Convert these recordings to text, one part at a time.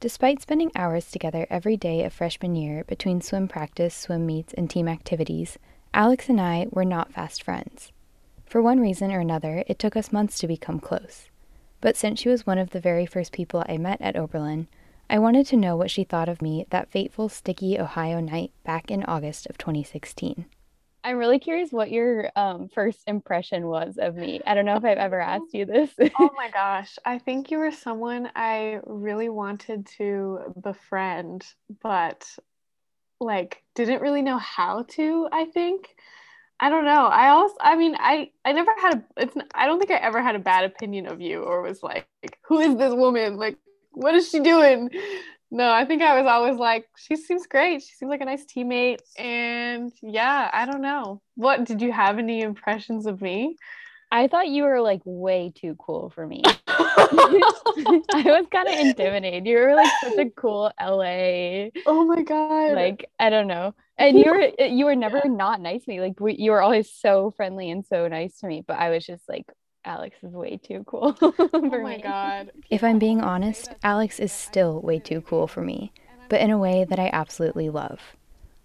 Despite spending hours together every day of freshman year between swim practice, swim meets, and team activities, Alex and I were not fast friends. For one reason or another, it took us months to become close. But since she was one of the very first people I met at Oberlin, I wanted to know what she thought of me that fateful, sticky Ohio night back in August of 2016. I'm really curious what your um, first impression was of me. I don't know if I've ever asked you this. oh my gosh. I think you were someone I really wanted to befriend, but like didn't really know how to, I think. I don't know. I also I mean, I I never had a it's I don't think I ever had a bad opinion of you or was like, who is this woman? Like what is she doing? No, I think I was always like, she seems great. She seems like a nice teammate. And yeah, I don't know. What did you have any impressions of me? I thought you were like way too cool for me. I was kind of intimidated. You were like such a cool LA. Oh my god. Like I don't know. And you were you were never not nice to me. Like we, you were always so friendly and so nice to me. But I was just like, Alex is way too cool. oh my me. god. If I'm being honest, Alex is still way too cool for me, but in a way that I absolutely love.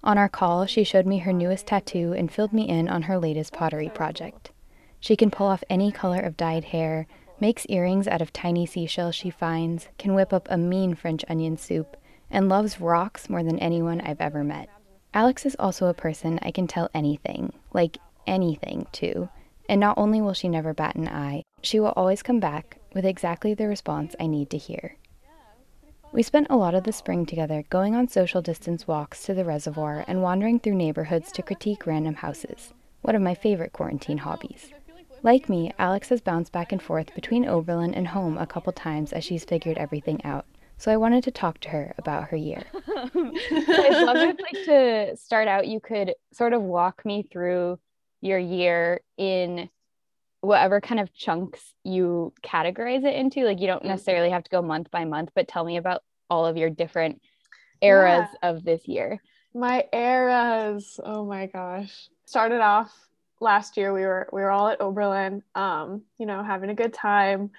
On our call, she showed me her newest tattoo and filled me in on her latest pottery project. She can pull off any color of dyed hair, makes earrings out of tiny seashells she finds, can whip up a mean French onion soup, and loves rocks more than anyone I've ever met. Alex is also a person I can tell anything, like anything, to and not only will she never bat an eye, she will always come back with exactly the response I need to hear. We spent a lot of the spring together going on social distance walks to the reservoir and wandering through neighborhoods to critique random houses, one of my favorite quarantine hobbies. Like me, Alex has bounced back and forth between Oberlin and home a couple times as she's figured everything out, so I wanted to talk to her about her year. I'd love if, like, to start out, you could sort of walk me through your year in whatever kind of chunks you categorize it into. Like you don't mm-hmm. necessarily have to go month by month, but tell me about all of your different eras yeah. of this year. My eras. Oh my gosh. Started off last year we were we were all at Oberlin um you know having a good time.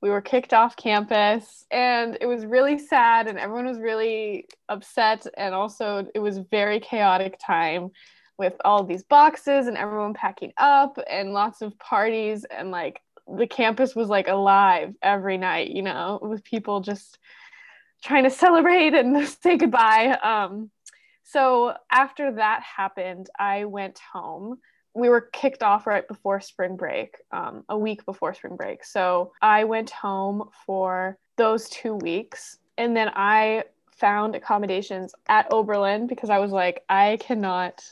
We were kicked off campus and it was really sad and everyone was really upset and also it was very chaotic time with all these boxes and everyone packing up and lots of parties. And like the campus was like alive every night you know with people just trying to celebrate and say goodbye. Um, so after that happened i went home. We were kicked off right before spring break um, a week before spring break. So i went home for those two weeks. And then i found accommodations at oberlin because i was like i cannot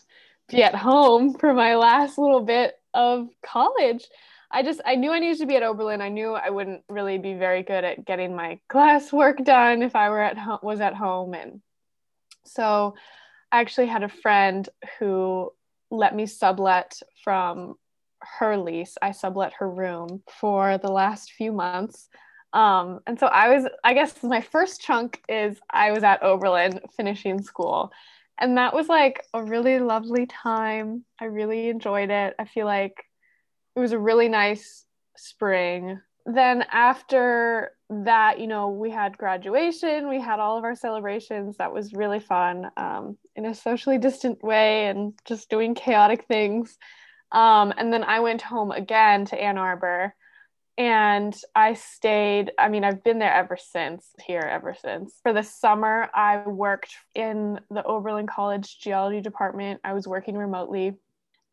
be at home for my last little bit of college. I just I knew I needed to be at Oberlin. I knew I wouldn't really be very good at getting my classwork done if I were at home was at home and so I actually had a friend who let me sublet from her lease. I sublet her room for the last few months. Um, and so I was, I guess my first chunk is I was at Oberlin finishing school and that was like a really lovely time. I really enjoyed it. I feel like it was a really nice spring. Then after that, you know, we had graduation, we had all of our celebrations. That was really fun um, in a socially distant way and just doing chaotic things. Um, and then I went home again to Ann Arbor and I stayed. I mean, I've been there ever since, here ever since. For the summer, I worked in the Oberlin College geology department. I was working remotely.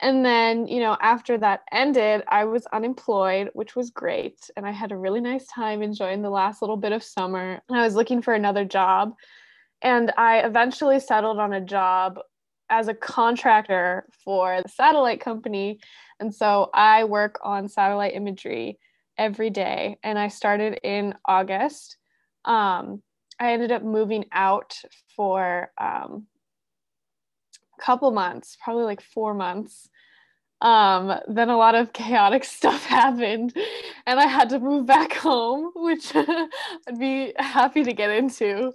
And then, you know, after that ended, I was unemployed, which was great. And I had a really nice time enjoying the last little bit of summer. And I was looking for another job. And I eventually settled on a job as a contractor for the satellite company. And so I work on satellite imagery every day. And I started in August. Um, I ended up moving out for um, a couple months, probably like four months. Um, then a lot of chaotic stuff happened, and I had to move back home, which I'd be happy to get into.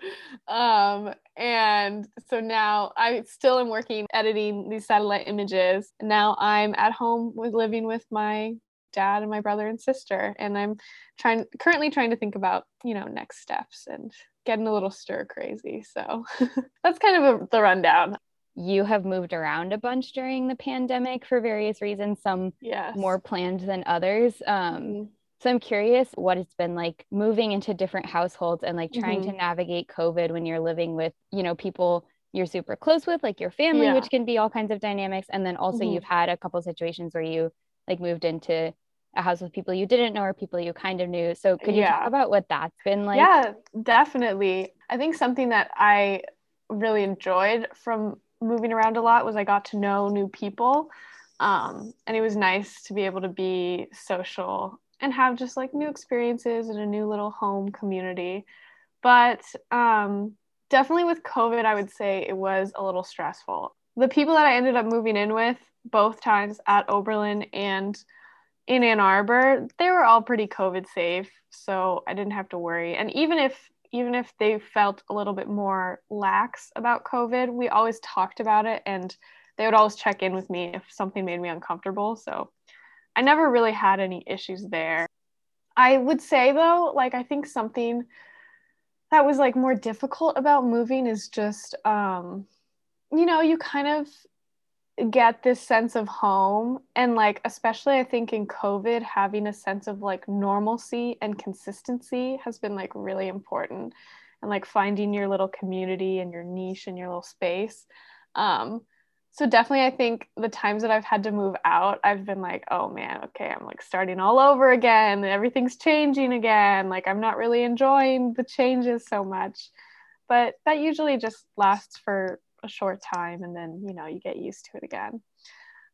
Um, and so now I still am working editing these satellite images. Now I'm at home with living with my dad and my brother and sister. And I'm trying currently trying to think about, you know, next steps and getting a little stir crazy. So that's kind of a, the rundown. You have moved around a bunch during the pandemic for various reasons, some yes. more planned than others. Um, mm-hmm. So I'm curious what it's been like moving into different households and like trying mm-hmm. to navigate COVID when you're living with, you know, people you're super close with, like your family, yeah. which can be all kinds of dynamics. And then also mm-hmm. you've had a couple situations where you like moved into a house with people you didn't know or people you kind of knew. So could you yeah. talk about what that's been like? Yeah, definitely. I think something that I really enjoyed from moving around a lot was I got to know new people. Um, and it was nice to be able to be social and have just like new experiences in a new little home community. But um, definitely with COVID, I would say it was a little stressful. The people that I ended up moving in with both times at Oberlin and in Ann Arbor, they were all pretty COVID safe, so I didn't have to worry. And even if even if they felt a little bit more lax about COVID, we always talked about it and they would always check in with me if something made me uncomfortable. So I never really had any issues there. I would say though, like I think something that was like more difficult about moving is just um you know, you kind of get this sense of home and like especially i think in covid having a sense of like normalcy and consistency has been like really important and like finding your little community and your niche and your little space. Um so definitely i think the times that i've had to move out i've been like oh man okay i'm like starting all over again. Everything's changing again. Like i'm not really enjoying the changes so much. But that usually just lasts for a short time and then you know you get used to it again.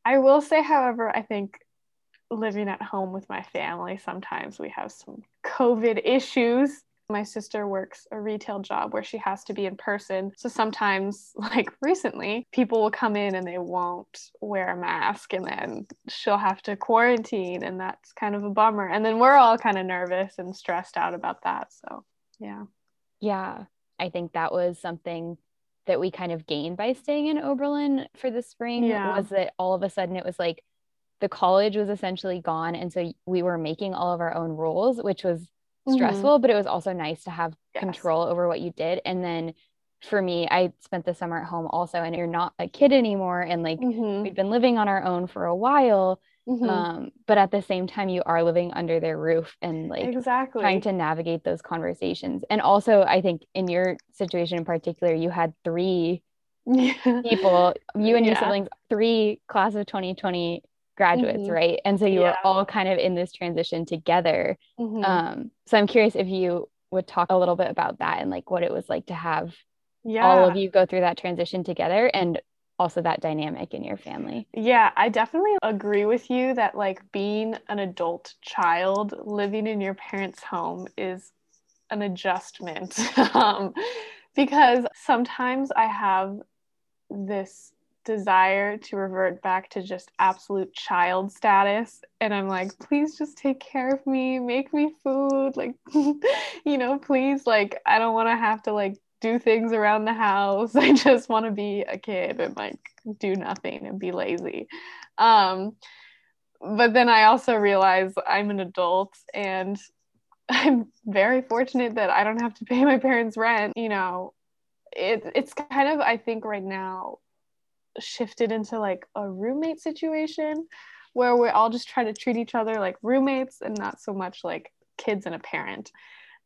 I will say however i think living at home with my family sometimes we have some covid issues. My sister works a retail job where she has to be in person. So sometimes like recently people will come in and they won't wear a mask and then she'll have to quarantine and that's kind of a bummer. And then we're all kind of nervous and stressed out about that. So yeah. Yeah i think that was something that we kind of gained by staying in Oberlin for the spring yeah. was that all of a sudden it was like the college was essentially gone. And so we were making all of our own rules, which was mm-hmm. stressful, but it was also nice to have yes. control over what you did. And then for me, I spent the summer at home also, and you're not a kid anymore. And like mm-hmm. we'd been living on our own for a while. Mm-hmm. Um, but at the same time, you are living under their roof and like exactly trying to navigate those conversations. And also, I think in your situation in particular, you had three people, you and your yeah. siblings, three class of 2020 graduates, mm-hmm. right? And so you yeah. were all kind of in this transition together. Mm-hmm. Um, so I'm curious if you would talk a little bit about that and like what it was like to have yeah. all of you go through that transition together and also that dynamic in your family. Yeah, I definitely agree with you that like being an adult child living in your parents' home is an adjustment. um, because sometimes I have this desire to revert back to just absolute child status and i'm like please just take care of me make me food like you know please like i don't want to have to like do things around the house. I just want to be a kid and like do nothing and be lazy. Um, but then I also realize I'm an adult and I'm very fortunate that I don't have to pay my parents' rent. You know, it, it's kind of, I think, right now shifted into like a roommate situation where we all just try to treat each other like roommates and not so much like kids and a parent.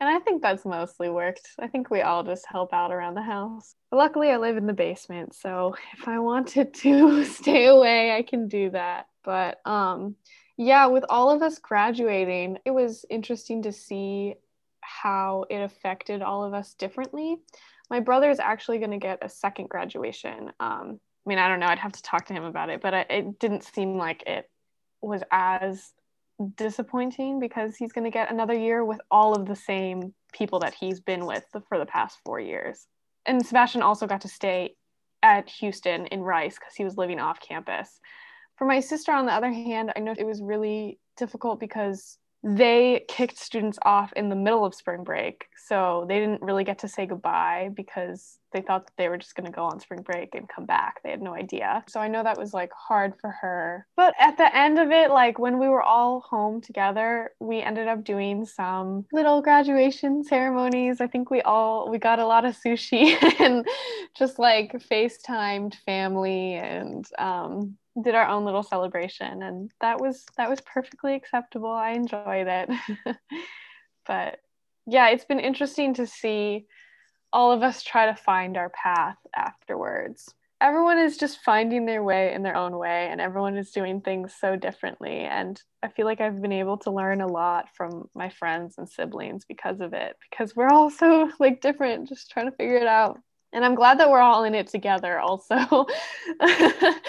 And I think that's mostly worked. I think we all just help out around the house. Luckily, I live in the basement, so if I wanted to stay away, I can do that. But um yeah, with all of us graduating, it was interesting to see how it affected all of us differently. My brother is actually going to get a second graduation. Um, I mean, I don't know. I'd have to talk to him about it, but it didn't seem like it was as disappointing because he's going to get another year with all of the same people that he's been with for the past four years. And Sebastian also got to stay at Houston in Rice because he was living off campus. For my sister, on the other hand, I know it was really difficult because they kicked students off in the middle of spring break. So they didn't really get to say goodbye because they thought that they were just going to go on spring break and come back. They had no idea. So I know that was like hard for her. But at the end of it, like when we were all home together, we ended up doing some little graduation ceremonies. I think we all we got a lot of sushi and just like FaceTimed family and um did our own little celebration and that was that was perfectly acceptable. I enjoyed it. But yeah it's been interesting to see all of us try to find our path afterwards. Everyone is just finding their way in their own way and everyone is doing things so differently. And i feel like i've been able to learn a lot from my friends and siblings because of it because we're all so like different just trying to figure it out. And i'm glad that we're all in it together also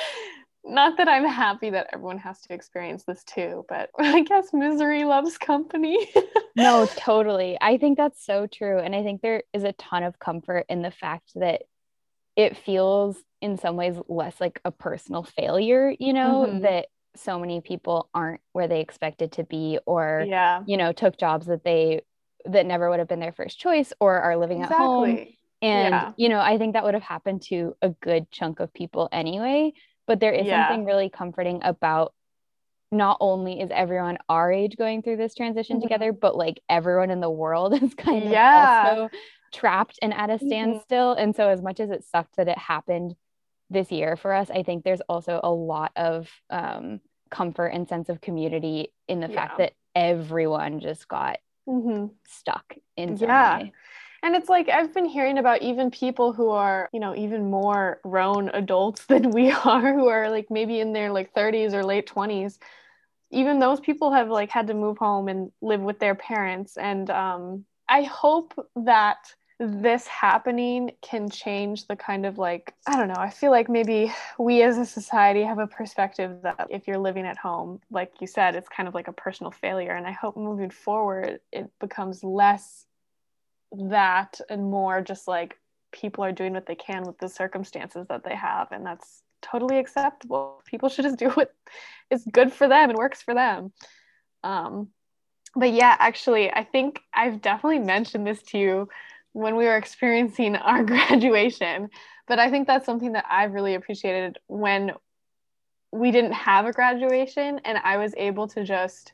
not that I'm happy that everyone has to experience this too, but I guess misery loves company. no, totally. I think that's so true. And I think there is a ton of comfort in the fact that it feels in some ways less like a personal failure, you know, mm-hmm. that so many people aren't where they expected to be or yeah. you know, took jobs that they that never would have been their first choice or are living exactly. at home. And yeah. you know, I think that would have happened to a good chunk of people anyway but there is yeah. something really comforting about not only is everyone our age going through this transition mm-hmm. together, but like everyone in the world is kind of yeah. also trapped and at a mm-hmm. standstill. Mm-hmm. And so, as much as it sucked that it happened this year for us, I think there's also a lot of um, comfort and sense of community in the yeah. fact that everyone just got mm-hmm. stuck in some yeah. way. And it's like I've been hearing about even people who are, you know, even more grown adults than we are, who are like maybe in their like 30s or late 20s. Even those people have like had to move home and live with their parents. And um, I hope that this happening can change the kind of like i don't know i feel like maybe we as a society have a perspective that if you're living at home like you said it's kind of like a personal failure and i hope moving forward it becomes less that and more just like people are doing what they can with the circumstances that they have and that's totally acceptable. People should just do what is good for them and works for them. Um, but yeah actually i think i've definitely mentioned this to you when we were experiencing our graduation but i think that's something that i've really appreciated when we didn't have a graduation and i was able to just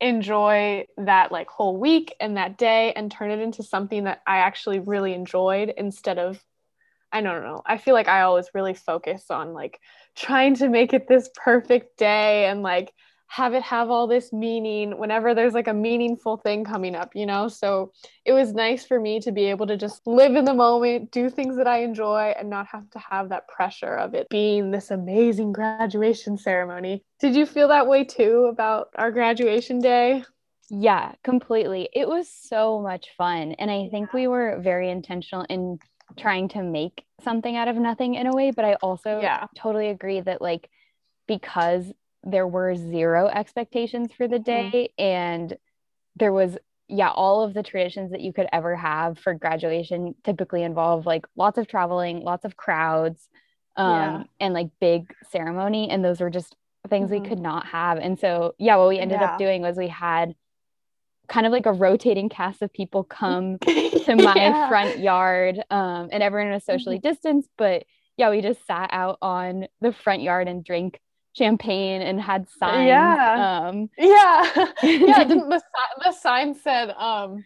enjoy that like whole week and that day and turn it into something that I actually really enjoyed instead of I don't know. I feel like I always really focus on like trying to make it this perfect day and like have it have all this meaning whenever there's like a meaningful thing coming up, you know? So it was nice for me to be able to just live in the moment, do things that I enjoy, and not have to have that pressure of it being this amazing graduation ceremony. Did you feel that way too about our graduation day? Yeah, completely. It was so much fun. And I think we were very intentional in trying to make something out of nothing in a way. But I also yeah. totally agree that, like, because there were zero expectations for the mm-hmm. day mm-hmm. and there was yeah all of the traditions that you could ever have for graduation typically involve like lots of traveling lots of crowds um, yeah. and like big ceremony and those were just things mm-hmm. we could not have and so yeah what we ended yeah. up doing was we had kind of like a rotating cast of people come to my yeah. front yard um, and everyone was socially mm-hmm. distanced but yeah we just sat out on the front yard and drank champagne and had signs. Yeah. Um, yeah. yeah. the, the sign said, um,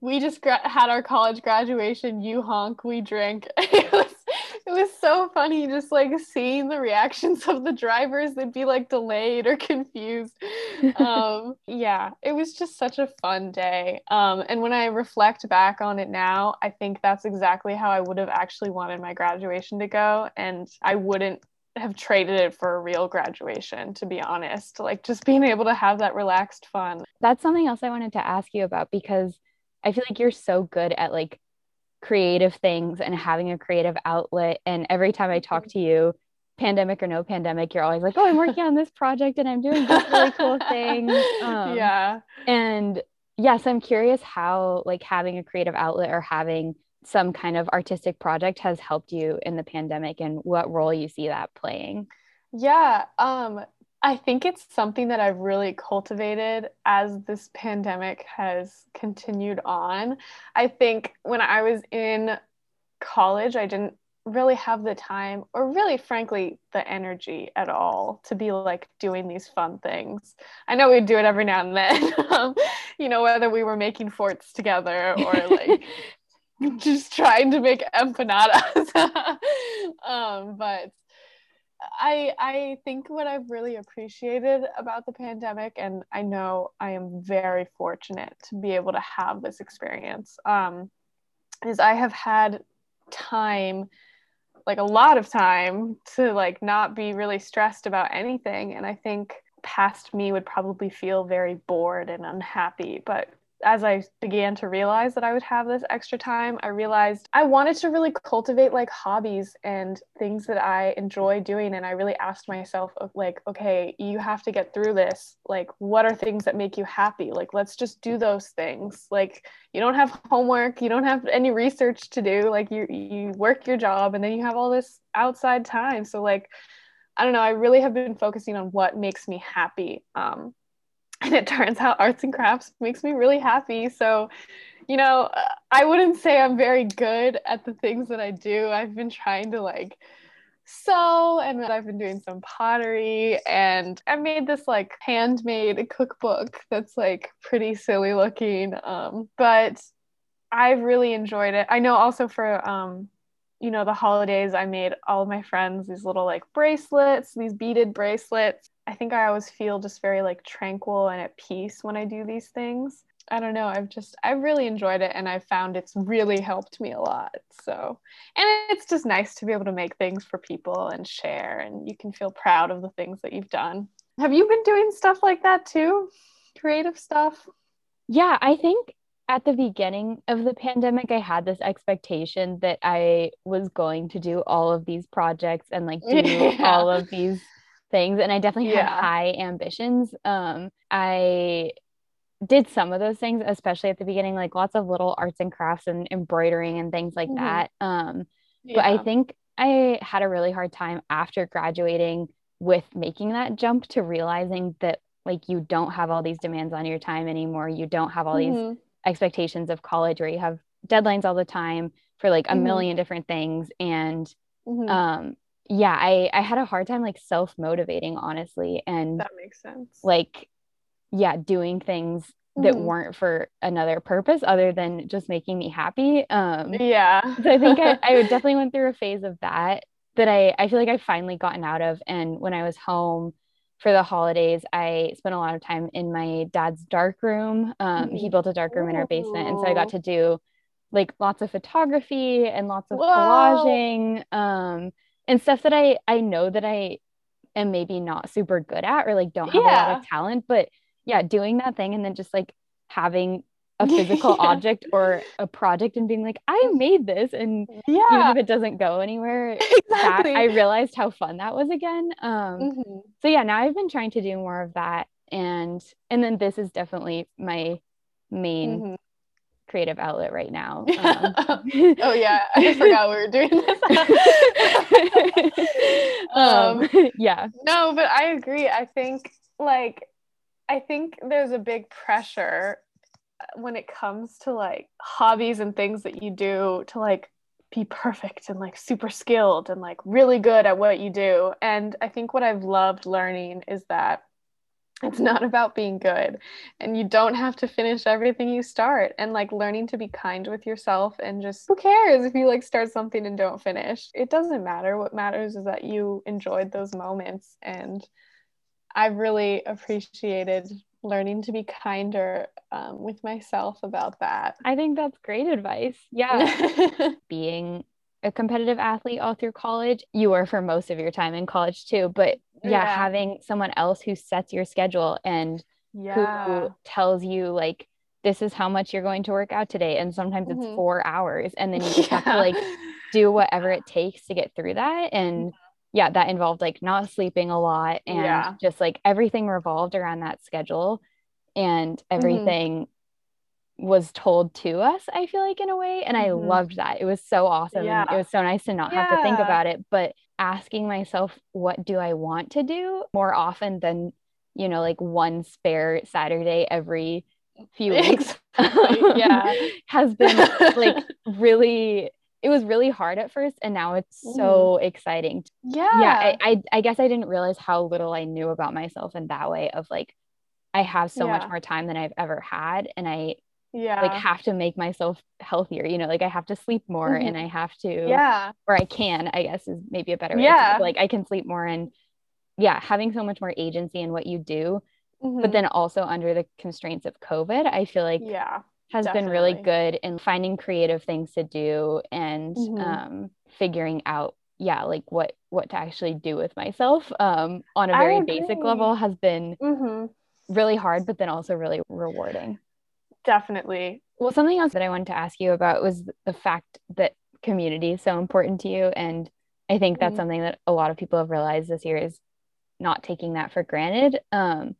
we just gra- had our college graduation, you honk, we drink. it was it was so funny just like seeing the reactions of the drivers they'd be like delayed or confused um yeah it was just such a fun day um and when i reflect back on it now i think that's exactly how i would have actually wanted my graduation to go and i wouldn't have traded it for a real graduation to be honest. Like just being able to have that relaxed fun. That's something else i wanted to ask you about because i feel like you're so good at like creative things and having a creative outlet. And every time i talk to you pandemic or no pandemic you're always like oh i'm working on this project and i'm doing this really cool thing um, yeah. and yes i'm curious how like having a creative outlet or having some kind of artistic project has helped you in the pandemic and what role you see that playing yeah um I think it's something that I've really cultivated as this pandemic has continued on. I think when I was in college, I didn't really have the time or really frankly the energy at all to be like doing these fun things i know we'd do it every now and then um, you know whether we were making forts together or like just trying to make empanadas um, but I I think what I've really appreciated about the pandemic, and I know I am very fortunate to be able to have this experience, um, is I have had time, like a lot of time, to like not be really stressed about anything. And I think past me would probably feel very bored and unhappy, but as I began to realize that I would have this extra time, I realized I wanted to really cultivate like hobbies and things that I enjoy doing. And I really asked myself, like, okay, you have to get through this. Like, what are things that make you happy? Like, let's just do those things. Like, you don't have homework, you don't have any research to do. Like, you you work your job, and then you have all this outside time. So, like, I don't know. I really have been focusing on what makes me happy. Um, and it turns out arts and crafts makes me really happy. So you know i wouldn't say i'm very good at the things that i do. I've been trying to like sew and i've been doing some pottery and i made this like handmade cookbook that's like pretty silly looking um, but i've really enjoyed it. I know also for um, you know the holidays i made all of my friends these little like bracelets these beaded bracelets I think I always feel just very like tranquil and at peace when I do these things. I don't know. I've just I've really enjoyed it and I've found it's really helped me a lot. So, and it's just nice to be able to make things for people and share and you can feel proud of the things that you've done. Have you been doing stuff like that too? Creative stuff? Yeah, I think at the beginning of the pandemic, I had this expectation that I was going to do all of these projects and like do yeah. all of these things and I definitely yeah. had high ambitions. Um I did some of those things especially at the beginning like lots of little arts and crafts and embroidering and things like mm-hmm. that. Um yeah. but I think I had a really hard time after graduating with making that jump to realizing that like you don't have all these demands on your time anymore. You don't have all mm-hmm. these expectations of college where you have deadlines all the time for like a mm-hmm. million different things and mm-hmm. um yeah i i had a hard time like self motivating honestly and that makes sense like yeah doing things mm-hmm. that weren't for another purpose other than just making me happy um yeah so i think I, I definitely went through a phase of that that i i feel like i've finally gotten out of and when i was home for the holidays i spent a lot of time in my dad's dark room um mm-hmm. he built a dark room in our basement and so i got to do like lots of photography and lots of Whoa. collaging um and stuff that I I know that I am maybe not super good at or like don't have yeah. a lot of talent, but yeah, doing that thing and then just like having a physical yeah. object or a project and being like, I made this, and yeah. even if it doesn't go anywhere, exactly. that, I realized how fun that was again. Um, mm-hmm. So yeah, now I've been trying to do more of that, and and then this is definitely my main mm-hmm creative outlet right now. Um, oh yeah, I forgot we were doing this. um, yeah. No, but I agree. I think like I think there's a big pressure when it comes to like hobbies and things that you do to like be perfect and like super skilled and like really good at what you do. And I think what I've loved learning is that it's not about being good. And you don't have to finish everything you start. And like learning to be kind with yourself and just who cares if you like start something and don't finish? It doesn't matter. What matters is that you enjoyed those moments. And i've really appreciated learning to be kinder um, with myself about that. I think that's great advice. Yeah. Being a competitive athlete all through college you were for most of your time in college too but yeah, yeah, having someone else who sets your schedule and yeah. who tells you like this is how much you're going to work out today and sometimes mm-hmm. it's four hours and then you just yeah. have to like do whatever it takes to get through that and yeah that involved like not sleeping a lot and just like everything revolved around that schedule and mm-hmm. everything mm-hmm. Was told to us i feel like in a way and i Mhm. loved that it was so awesome Yeah. it was so nice to not have to think about it but asking myself what do i want to do more often than you know like one spare saturday every few weeks yeah. has been like really it was really hard at first and now it's so exciting yeah. yeah I, I i guess i didn't realize how little i knew about myself in that way of like i have so much more time than i've ever had and i yeah. like have to make myself healthier you know like i have to sleep more Mhm. and i have to yeah. or i can i guess is maybe a better way to Yeah. like i can sleep more and yeah having so much more agency in what you do but Mhm. then also under the constraints of covid i feel like yeah. has been really good in finding creative things to do and Mhm. um, figuring out yeah like what what to actually do with myself um, on a very basic level has been hmm really hard but then also really rewarding Definitely. well something else that i wanted to ask you about was the fact that community is so important to you and i think that's Mhm. something that a lot of people have realized this year is not taking that for granted um,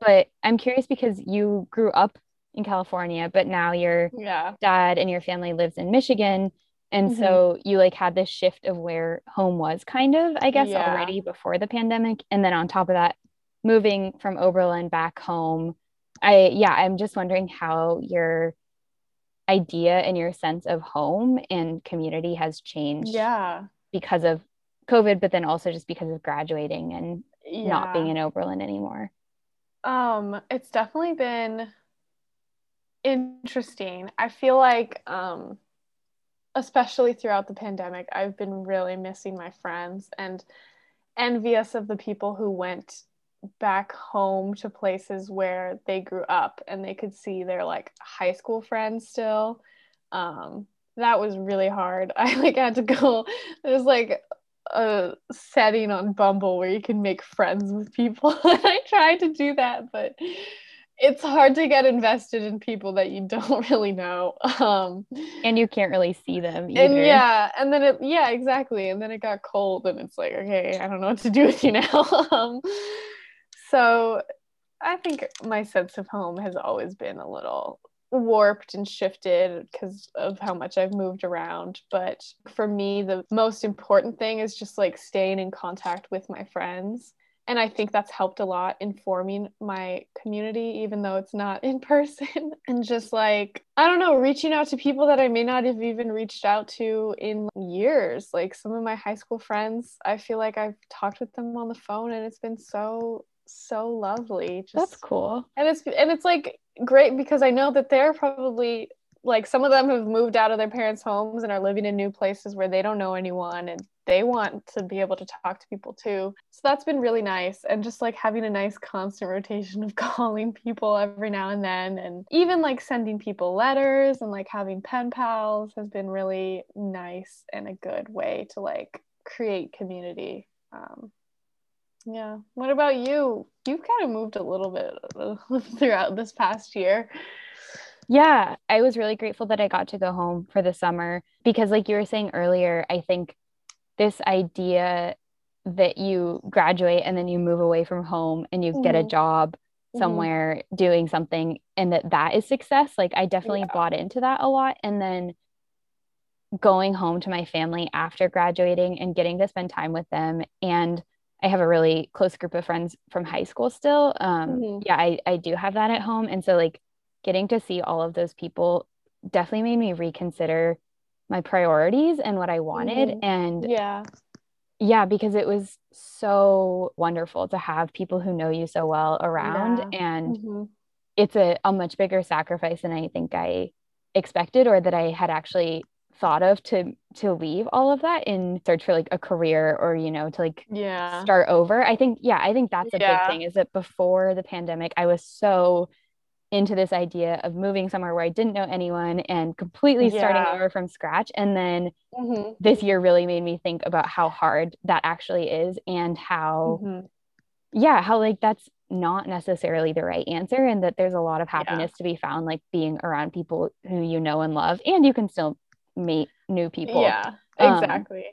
but i'm curious because you grew up in california but now you're Yeah. dad and your family lives in Michigan. And Mhm. so you like had this shift of where home was kind of, I guess, Yeah. already before the pandemic. And then on top of that, moving from Oberlin back home. I yeah, I'm just wondering how your idea and your sense of home and community has changed Yeah. because of COVID, but then also just because of graduating and Yeah. not being in Oberlin anymore. Um, it's definitely been interesting. I feel like, um, especially throughout the pandemic, I've been really missing my friends and envious of the people who went back home to places where they grew up and they could see their like high school friends still. Um, that was really hard. I like had to go, there's like a setting on Bumble where you can make friends with people. and I tried to do that, but it's hard to get invested in people that you don't really know. Um, And you can't really see them either. and yeah, and then it, yeah, exactly. And then it got cold, and it's like, okay, I don't know what to do with you now. um, so I think my sense of home has always been a little warped and shifted because of how much I've moved around. But for me, the most important thing is just like staying in contact with my friends. And I think that's helped a lot in forming my community, even though it's not in person. And just like, I don't know, reaching out to people that I may not have even reached out to in years. Like some of my high school friends, I feel like I've talked with them on the phone and it's been so, so lovely. Just That's cool. and it's and it's like great because I know that they're probably like some of them have moved out of their parents' homes and are living in new places where they don't know anyone and they want to be able to talk to people too. So that's been really nice and just like having a nice constant rotation of calling people every now and then and even like sending people letters and like having pen pals has been really nice and a good way to like create community. Um, yeah. What about you? You've kind of moved a little bit uh, throughout this past year. Yeah, I was really grateful that I got to go home for the summer because, like you were saying earlier, I think this idea that you graduate and then you move away from home and you get a Mhm. job Mhm. somewhere doing something and that that is success. Like, I definitely Yeah. bought into that a lot. And then going home to my family after graduating and getting to spend time with them and I have a really close group of friends from high school still. Um, Mhm. Yeah, I, I do have that at home. And so, like, getting to see all of those people definitely made me reconsider my priorities and what I wanted. Mhm. And Yeah. yeah, because it was so wonderful to have people who know you so well around. Yeah. And Mhm. it's a, a much bigger sacrifice than I think I expected or that I had actually thought of to to leave all of that in search for like a career or you know to like Yeah. start over. I think, yeah, I think that's a Yeah. big thing is that before the pandemic, I was so into this idea of moving somewhere where I didn't know anyone and completely starting over from scratch. And then Mhm. this year really made me think about how hard that actually is and how, Mhm. yeah, how like that's not necessarily the right answer and that there's a lot of happiness to be found like being around people who you know and love and you can still meet new people. Yeah. Um, Exactly.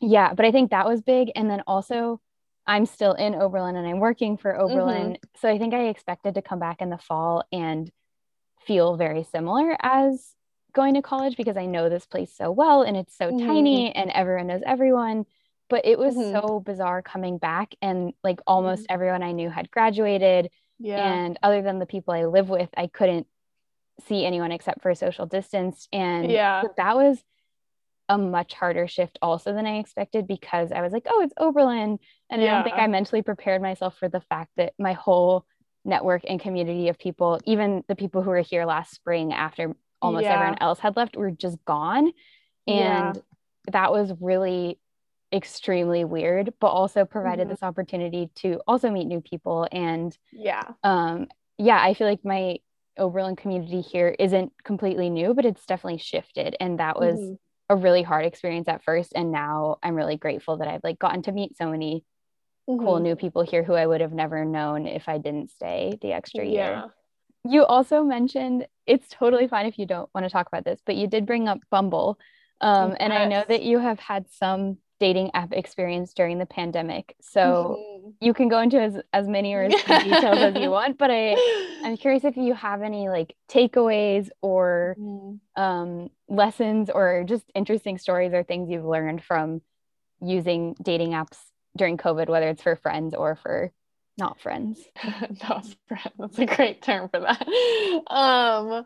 Yeah, but I think that was big. And then also, I'm still in Oberlin and I'm working for Oberlin. So I think I expected to come back in the fall and feel very similar as going to college because I know this place so well and it's so mm-hmm. tiny and everyone knows everyone. But it was mm-hmm. so bizarre coming back and like almost mm-hmm. everyone I knew had graduated. Yeah. And other than the people I live with, I couldn't see anyone except for social distance. And yeah, that was a much harder shift also than I expected because I was like, oh, it's Oberlin. And yeah. I don't think I mentally prepared myself for the fact that my whole network and community of people, even the people who were here last spring after almost yeah. everyone else had left, were just gone. And yeah. that was really extremely weird, but also provided mm-hmm. this opportunity to also meet new people. And yeah, um, yeah, I feel like my Oberlin community here isn't completely new, but it's definitely shifted. And that was mm-hmm. a really hard experience at first. And now I'm really grateful that I've like gotten to meet so many mm-hmm. cool new people here who I would have never known if I didn't stay the extra yeah. year. You also mentioned it's totally fine if you don't want to talk about this, but you did bring up Bumble. Um, yes. And I know that you have had some dating app experience during the pandemic. So mm-hmm. You can go into as, as many or as details as you want, but I, I'm curious if you have any like takeaways or mm-hmm. um, lessons or just interesting stories or things you've learned from using dating apps during COVID, whether it's for friends or for not friends. not friends. That's a great term for that. Um,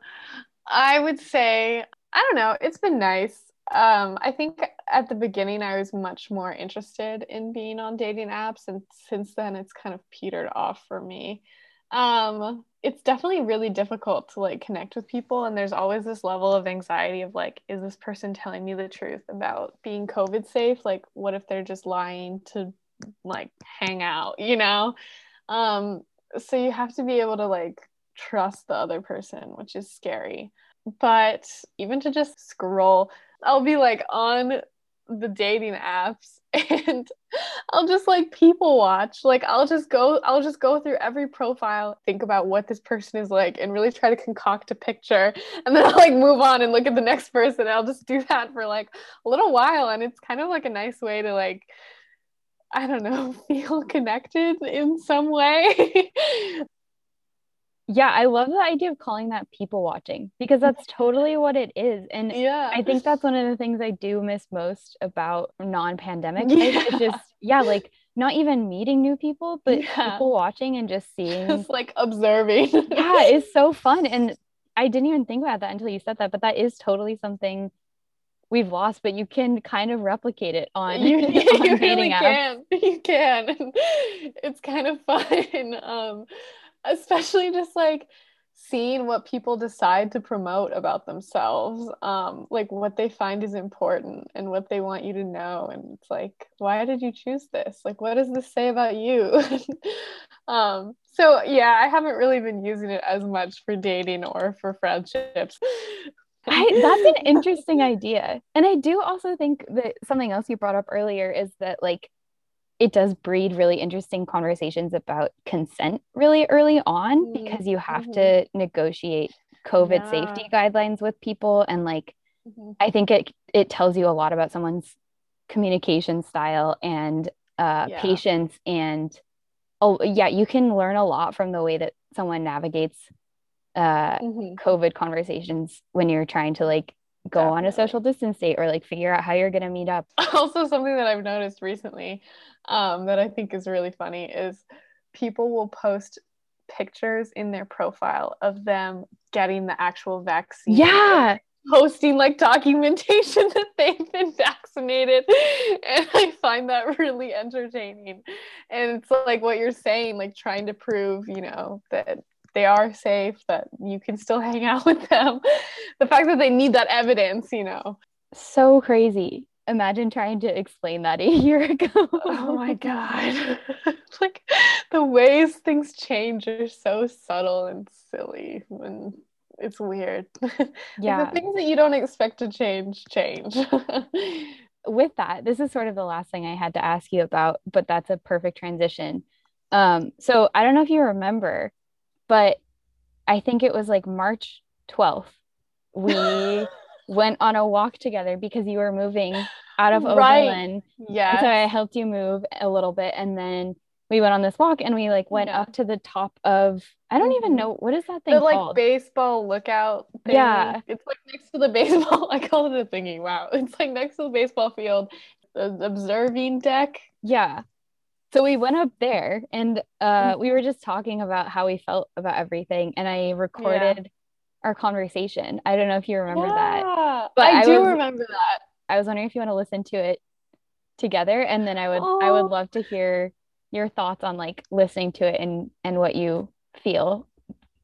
I would say, I don't know, it's been nice um, I think at the beginning I was much more interested in being on dating apps, and since then it's kind of petered off for me. Um, it's definitely really difficult to like connect with people, and there's always this level of anxiety of like, is this person telling me the truth about being COVID safe? Like, what if they're just lying to like hang out, you know? Um, so you have to be able to like trust the other person, which is scary. But even to just scroll I'll be like on the dating apps and I'll just like people watch. Like I'll just go I'll just go through every profile, think about what this person is like and really try to concoct a picture and then I'll like move on and look at the next person. I'll just do that for like a little while and it's kind of like a nice way to like I don't know, feel connected in some way. Yeah i love the idea of calling that people watching because that's totally what it is and yeah i think that's one of the things i do miss most about non-pandemic yeah. it's just yeah like not even meeting new people but yeah. people watching and just seeing just like observing yeah it's so fun and i didn't even think about that until you said that but that is totally something we've lost but you can kind of replicate it on, you, on you really apps. can you can it's kind of fun um especially just like seeing what people decide to promote about themselves um like what they find is important and what they want you to know. And it's like why did you choose this? Like what does this say about you? Um so yeah i haven't really been using it as much for dating or for friendships. I, that's an interesting idea. And i do also think that something else you brought up earlier is that like it does breed really interesting conversations about consent really early on mm-hmm. because you have mm-hmm. to negotiate covid yeah. safety guidelines with people and like mm-hmm. i think it it tells you a lot about someone's communication style and uh, yeah. patience and oh yeah you can learn a lot from the way that someone navigates uh, mm-hmm. covid conversations when you're trying to like go Definitely. on a social distance date or like figure out how you're going to meet up also something that i've noticed recently um, that I think is really funny is people will post pictures in their profile of them getting the actual vaccine. Yeah. Posting like documentation that they've been vaccinated. And I find that really entertaining. And it's like what you're saying, like trying to prove, you know, that they are safe, that you can still hang out with them. The fact that they need that evidence, you know. So crazy imagine trying to explain that a year ago. oh my god. like the ways things change are so subtle and silly and it's weird. Yeah. like the things that you don't expect to change change. With that, this is sort of the last thing I had to ask you about, but that's a perfect transition. Um, so I don't know if you remember, but I think it was like March 12th. We went on a walk together because you were moving out of Oberlin. Right. Yeah. So I helped you move a little bit. And then we went on this walk and we like went Yeah. up to the top of I don't even Mhm. know what is that thing The like baseball lookout thing. Yeah. It's like next to the baseball. I call it a thingy. Wow. It's like next to the baseball field. The observing deck. Yeah. So we went up there and uh we were just talking about how we felt about everything and I recorded our conversation. I don't know if you remember that. But I, I do was- remember that. I was wondering if you want to listen to it together and then I would I would Oh. love to hear your thoughts on like listening to it and and what you feel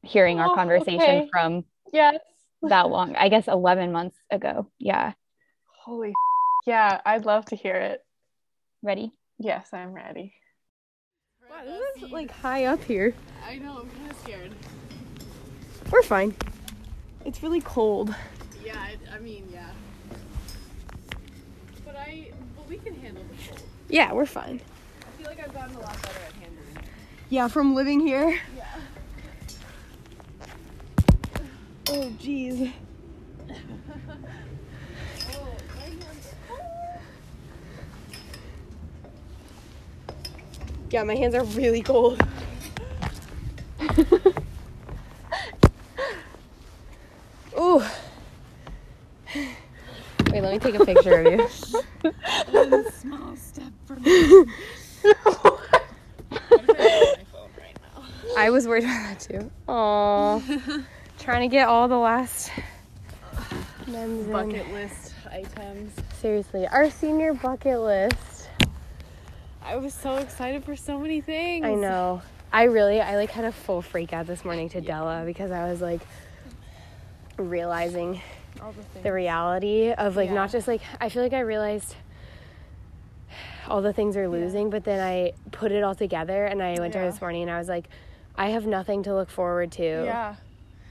hearing our Oh, conversation okay. from Yes. that long. I guess 11 months ago. Yeah. Holy. Yeah, I'd love to hear it. Ready? Yes, I'm ready. This is like high up here. I know. I'm kind of scared. We're fine. It's really cold. Yeah. I, I mean, yeah. But I. But we can handle the cold. Yeah, we're fine. I feel like I've gotten a lot better at handling it. Yeah, from living here. Oh, jeez. Yeah, my hands are really cold. Ooh. Wait, let me take a picture of you. Small step for me. I was worried about that too. Aww. Trying to get all the last men's in. Bucket list items. Seriously, our senior bucket list. I was so excited for so many things. I know. I really, I like had a full freak out this morning to Della because I was like realizing All the things. the reality of like Yeah. not just like I feel like I realized all the things are losing, but then I put it all together and I went to her this morning and I was like, I have nothing to look forward to. Yeah.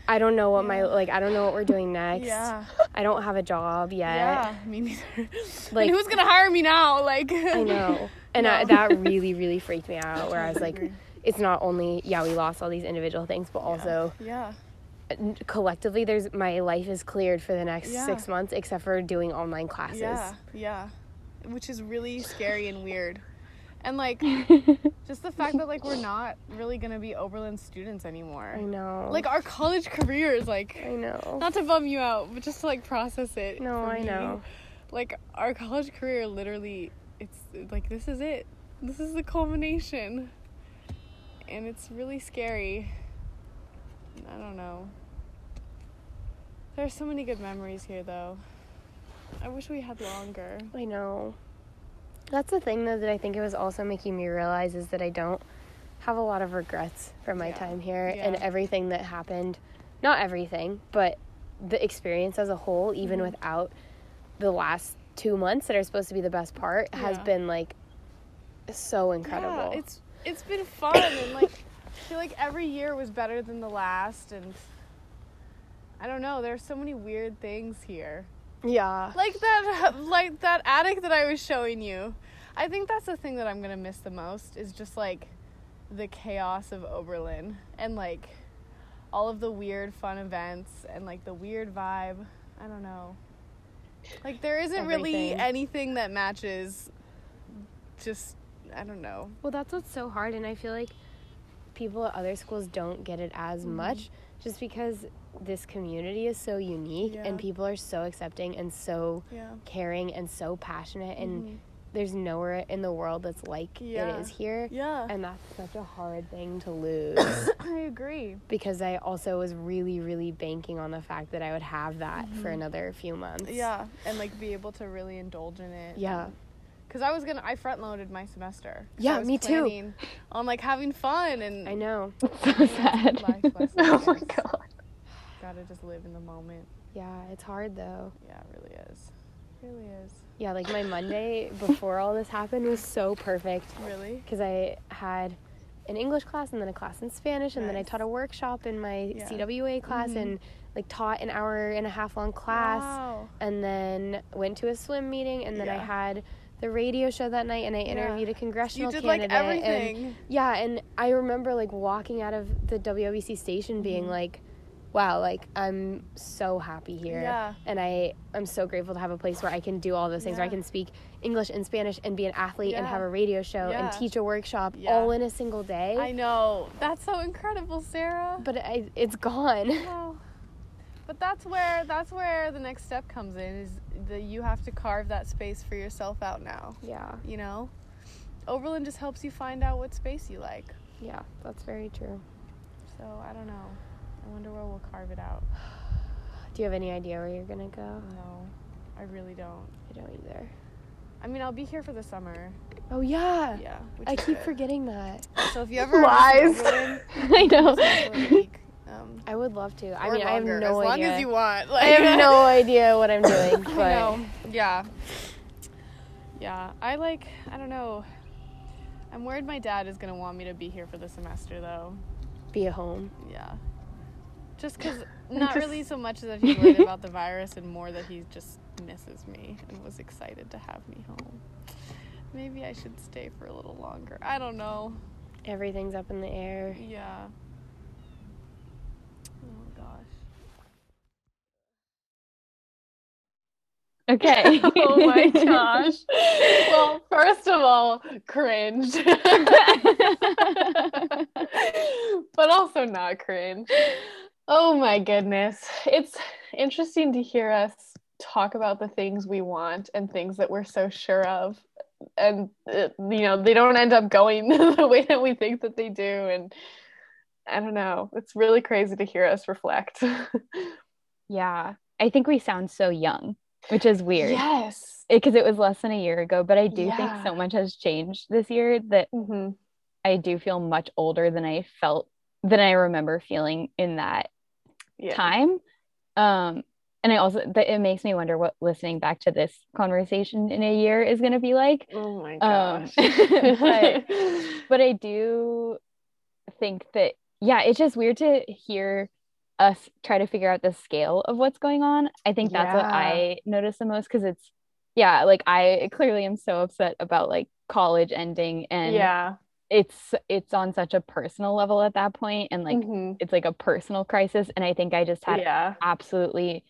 I don't know what my like I don't know what we're doing next. Yeah. I don't have a job yet. Yeah. Me neither. Like- Like who's gonna hire me now? Like I know. And I, that really, really freaked me out. Where I was like, it's not only yeah we lost all these individual things, but also Yeah. collectively, there's my life is cleared for the next Yeah. six months, except for doing online classes. Yeah. Yeah. Which is really scary and weird. And like just the fact that like we're not really gonna be Oberlin students anymore. I know. Like our college careers, like I know. not to bum you out, but just to like process it. No, I me. know. Like our college career literally it's like this is it. This is the culmination. And it's really scary. I don't know. There's so many good memories here though. I wish we had longer. I know. That's the thing though that I think it was also making me realize is that I don't have a lot of regrets from my Yeah. time here and everything that happened. Not everything, but the experience as a whole, even Mhm. without the last two months that are supposed to be the best part, has been like so incredible. Yeah, it's it's been fun and like I feel like every year was better than the last and I don't know, there's so many weird things here. Yeah. Like that like that attic that I was showing you. I think that's the thing that I'm going to miss the most is just like the chaos of Oberlin and like all of the weird fun events and like the weird vibe. I don't know. Like there isn't really anything that matches just I don't know. Well, that's what's so hard, and I feel like people at other schools don't get it as Mm-hmm. much just because this community is so unique Yeah. and people are so accepting and so Yeah. caring and so passionate, and Mhm. there's nowhere in the world that's like Yeah. it is here. Yeah. And that's such a hard thing to lose I agree. because I also was really, really banking on the fact that I would have that for another few months. Mm-hmm. Yeah, and like be able to really indulge in it. Yeah. Because I was gonna, I front loaded my semester. Yeah, I was me too. On like having fun and I know. so sad. life lessons. oh my god. Gotta just live in the moment. Yeah, it's hard though. Yeah, it really is. It really is. Yeah, like my Monday before all this happened was so perfect. Really? because I had an English class and then a class in Spanish and then I taught a workshop in my Yeah. CWA class Mhm. and like taught an hour and a half long class Wow. and then went to a swim meeting and then I had the radio show that night and I interviewed a congressional You did like candidate and everything. yeah and I remember like walking out of the WWC station being Mhm. like wow, like I'm so happy here. Yeah. And I I'm so grateful to have a place where I can do all those things where I can speak English and Spanish and be an athlete and have a radio show Yeah. and teach a workshop Yeah. all in a single day. I know. That's so incredible, Sarah. but I, it's gone. Wow. But that's where that's where the next step comes in is that you have to carve that space for yourself out now. yeah. You know? Oberlin just helps you find out what space you like. Yeah, that's very true. So I don't know. I wonder where we'll carve it out. Do you have any idea where you're gonna go? No. I really don't. I don't either. I mean I'll be here for the summer. Oh yeah. Yeah. I keep good. forgetting that. So if you ever Lies. I know. just for a week, um, I would love to. I mean, I have longer, no as long idea. as you want. I have no idea what I'm doing, but I know. Yeah. Yeah. I like, I don't know. I'm worried my dad is going to want me to be here for the semester, though. be at home. Yeah. Just because, not really so much that he's worried about the virus and more that he just misses me and was excited to have me home. Maybe I should stay for a little longer. I don't know. Everything's up in the air. Yeah. Oh, gosh. Okay. oh my gosh. Well, first of all, cringe. but also not cringe. Oh my goodness. It's interesting to hear us talk about the things we want and things that we're so sure of. And, uh, you know, they don't end up going the way that we think that they do. And I don't know. It's really crazy to hear us reflect. yeah. I think we sound so young, which is weird. yes. Because it was less than a year ago, but I do think so much has changed this year that hmm I do feel much older than I felt than I remember feeling in that Yeah. time. Um, and I also that it makes me wonder what listening back to this conversation in a year is going to be like. Oh my Um, gosh. but- But I do think that yeah, it's just weird to hear us try to figure out the scale of what's going on. I think that's what I notice the most because it's yeah, like I clearly am so upset about like college ending and yeah. It's it's on such a personal level at that point and like Mhm. it's like a personal crisis and I think I just had yeah. absolutely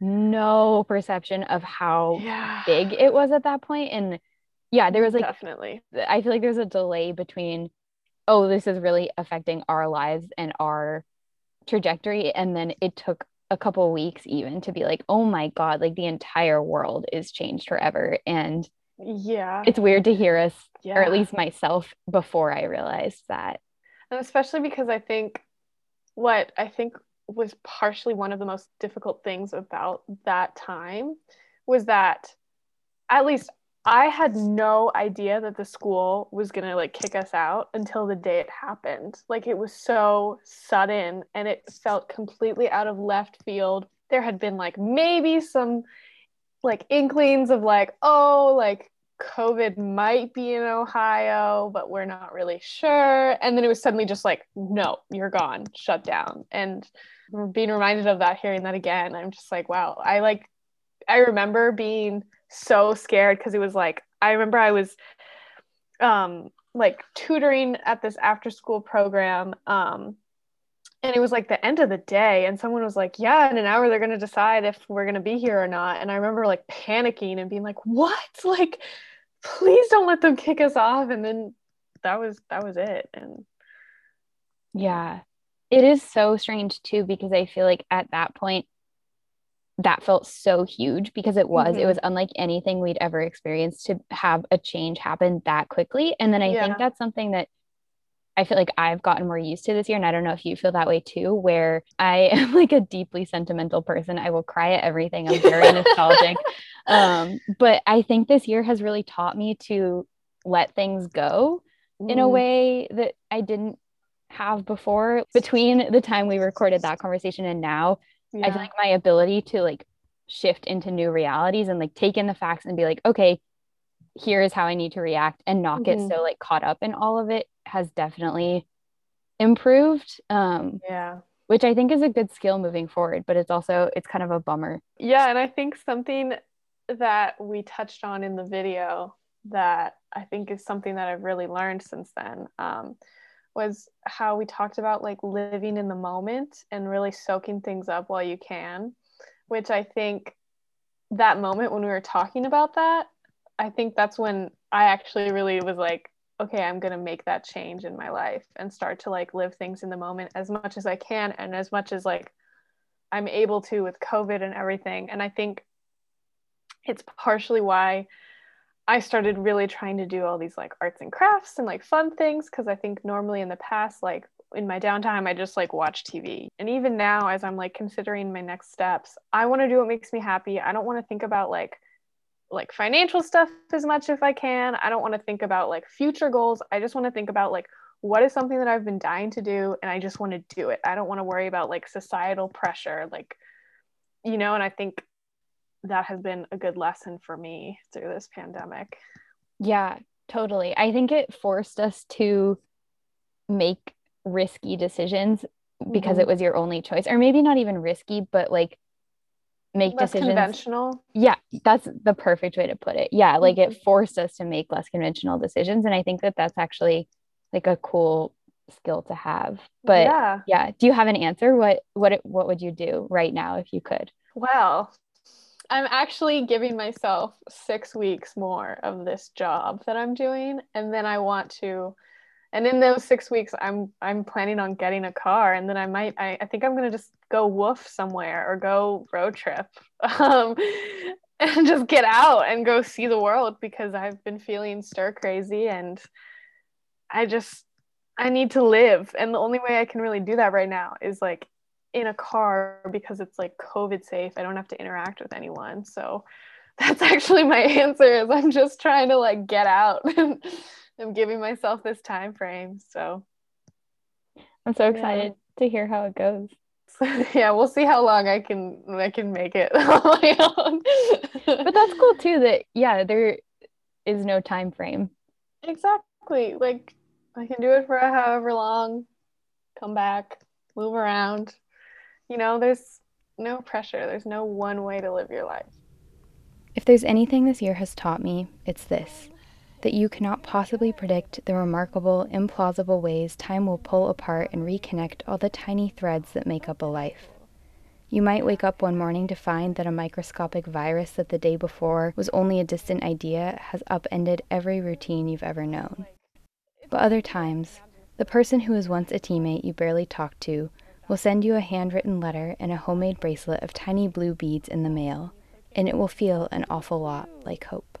no perception of how Yeah. big it was at that point and yeah there was like definitely. I feel like there's a delay between oh this is really affecting our lives and our trajectory and then it took a couple weeks even to be like oh my god like the entire world is changed forever and Yeah. it's weird to hear us yeah. or at least myself before I realized that and especially because I think what I think was partially one of the most difficult things about that time was that at least I had no idea that the school was going to like kick us out until the day it happened. Like it was so sudden and it felt completely out of left field. There had been like maybe some like inklings of like, oh, like COVID might be in Ohio, but we're not really sure. And then it was suddenly just like, no, you're gone, shut down. And being reminded of that, hearing that again, I'm just like, wow. I like, I remember being so scared because it was like, I remember I was um like tutoring at this after school program. Um, and it was like the end of the day and someone was like yeah in an hour they're going to decide if we're going to be here or not and i remember like panicking and being like what like please don't let them kick us off and then that was that was it and Yeah. It is so strange too because I feel like at that point that felt so huge because it was it Mhm. was unlike anything we'd ever experienced to have a change happen that quickly. And then I Yeah. think that's something that I feel like I've gotten more used to this year and I don't know if you feel that way too where I am like a deeply sentimental person. I will cry at everything. I'm very nostalgic. Um but I think this year has really taught me to let things go in a Mm, way that I didn't have before. Between the time we recorded that conversation and now, I yeah. feel like my ability to like shift into new realities and like take in the facts and be like, okay, here is how I need to react and not get so like caught up in all of it has definitely improved. Um, yeah which I think is a good skill moving forward, but it's also it's kind of a bummer. yeah and i think something that we touched on in the video that i think is something that i've really learned since then um, was how we talked about like living in the moment and really soaking things up while you can, which I think that moment when we were talking about that, I think that's when I actually really was like, okay, I'm going to make that change in my life and start to like live things in the moment as much as I can and as much as like I'm able to with COVID and everything. And I think it's partially why I started really trying to do all these like arts and crafts and like fun things because I think normally in the past, like in my downtime, I just like watch TV. And even now, as I'm like considering my next steps, I want to do what makes me happy. I don't want to think about like like financial stuff as much if I can. I don't want to think about like future goals. I just want to think about like what is something that I've been dying to do and I just want to do it. I don't want to worry about like societal pressure like you know and I think that has been a good lesson for me through this pandemic. Yeah, totally. I think it forced us to make risky decisions because mm-hmm. it was your only choice or maybe not even risky but like make less decisions. conventional? Yeah that's the perfect way to put it. Yeah like mm-hmm. it forced us to make less conventional decisions and i think that that's actually like a cool skill to have. But yeah, yeah. do you have an answer? What what what would you do right now if you could? Well i'm actually giving myself six weeks more of this job that i'm doing and then i want to and in those six weeks i'm i'm planning on getting a car and then i might i, I think i'm to just go WWOOF somewhere or go road trip um, and just get out and go see the world because i've been feeling stir crazy and i just i need to live. And the only way i can really do that right now is like in a car because it's like covid safe. I don't have to interact with anyone. So that's actually my answer is i'm just trying to like get out I'm giving myself this time frame. So I'm so excited yeah. to hear how it goes. yeah, we'll see how long I can I can make it on my own. but that's cool too that yeah, there is no time frame. Exactly. Like I can do it for however long, come back, move around. You know, there's no pressure. There's no one way to live your life. If there's anything this year has taught me, it's this that you cannot possibly predict the remarkable, implausible ways time will pull apart and reconnect all the tiny threads that make up a life. You might wake up one morning to find that a microscopic virus that the day before was only a distant idea has upended every routine you've ever known. But other times, the person who was once a teammate you barely talked to will send you a handwritten letter and a homemade bracelet of tiny blue beads in the mail, and it will feel an awful lot like hope.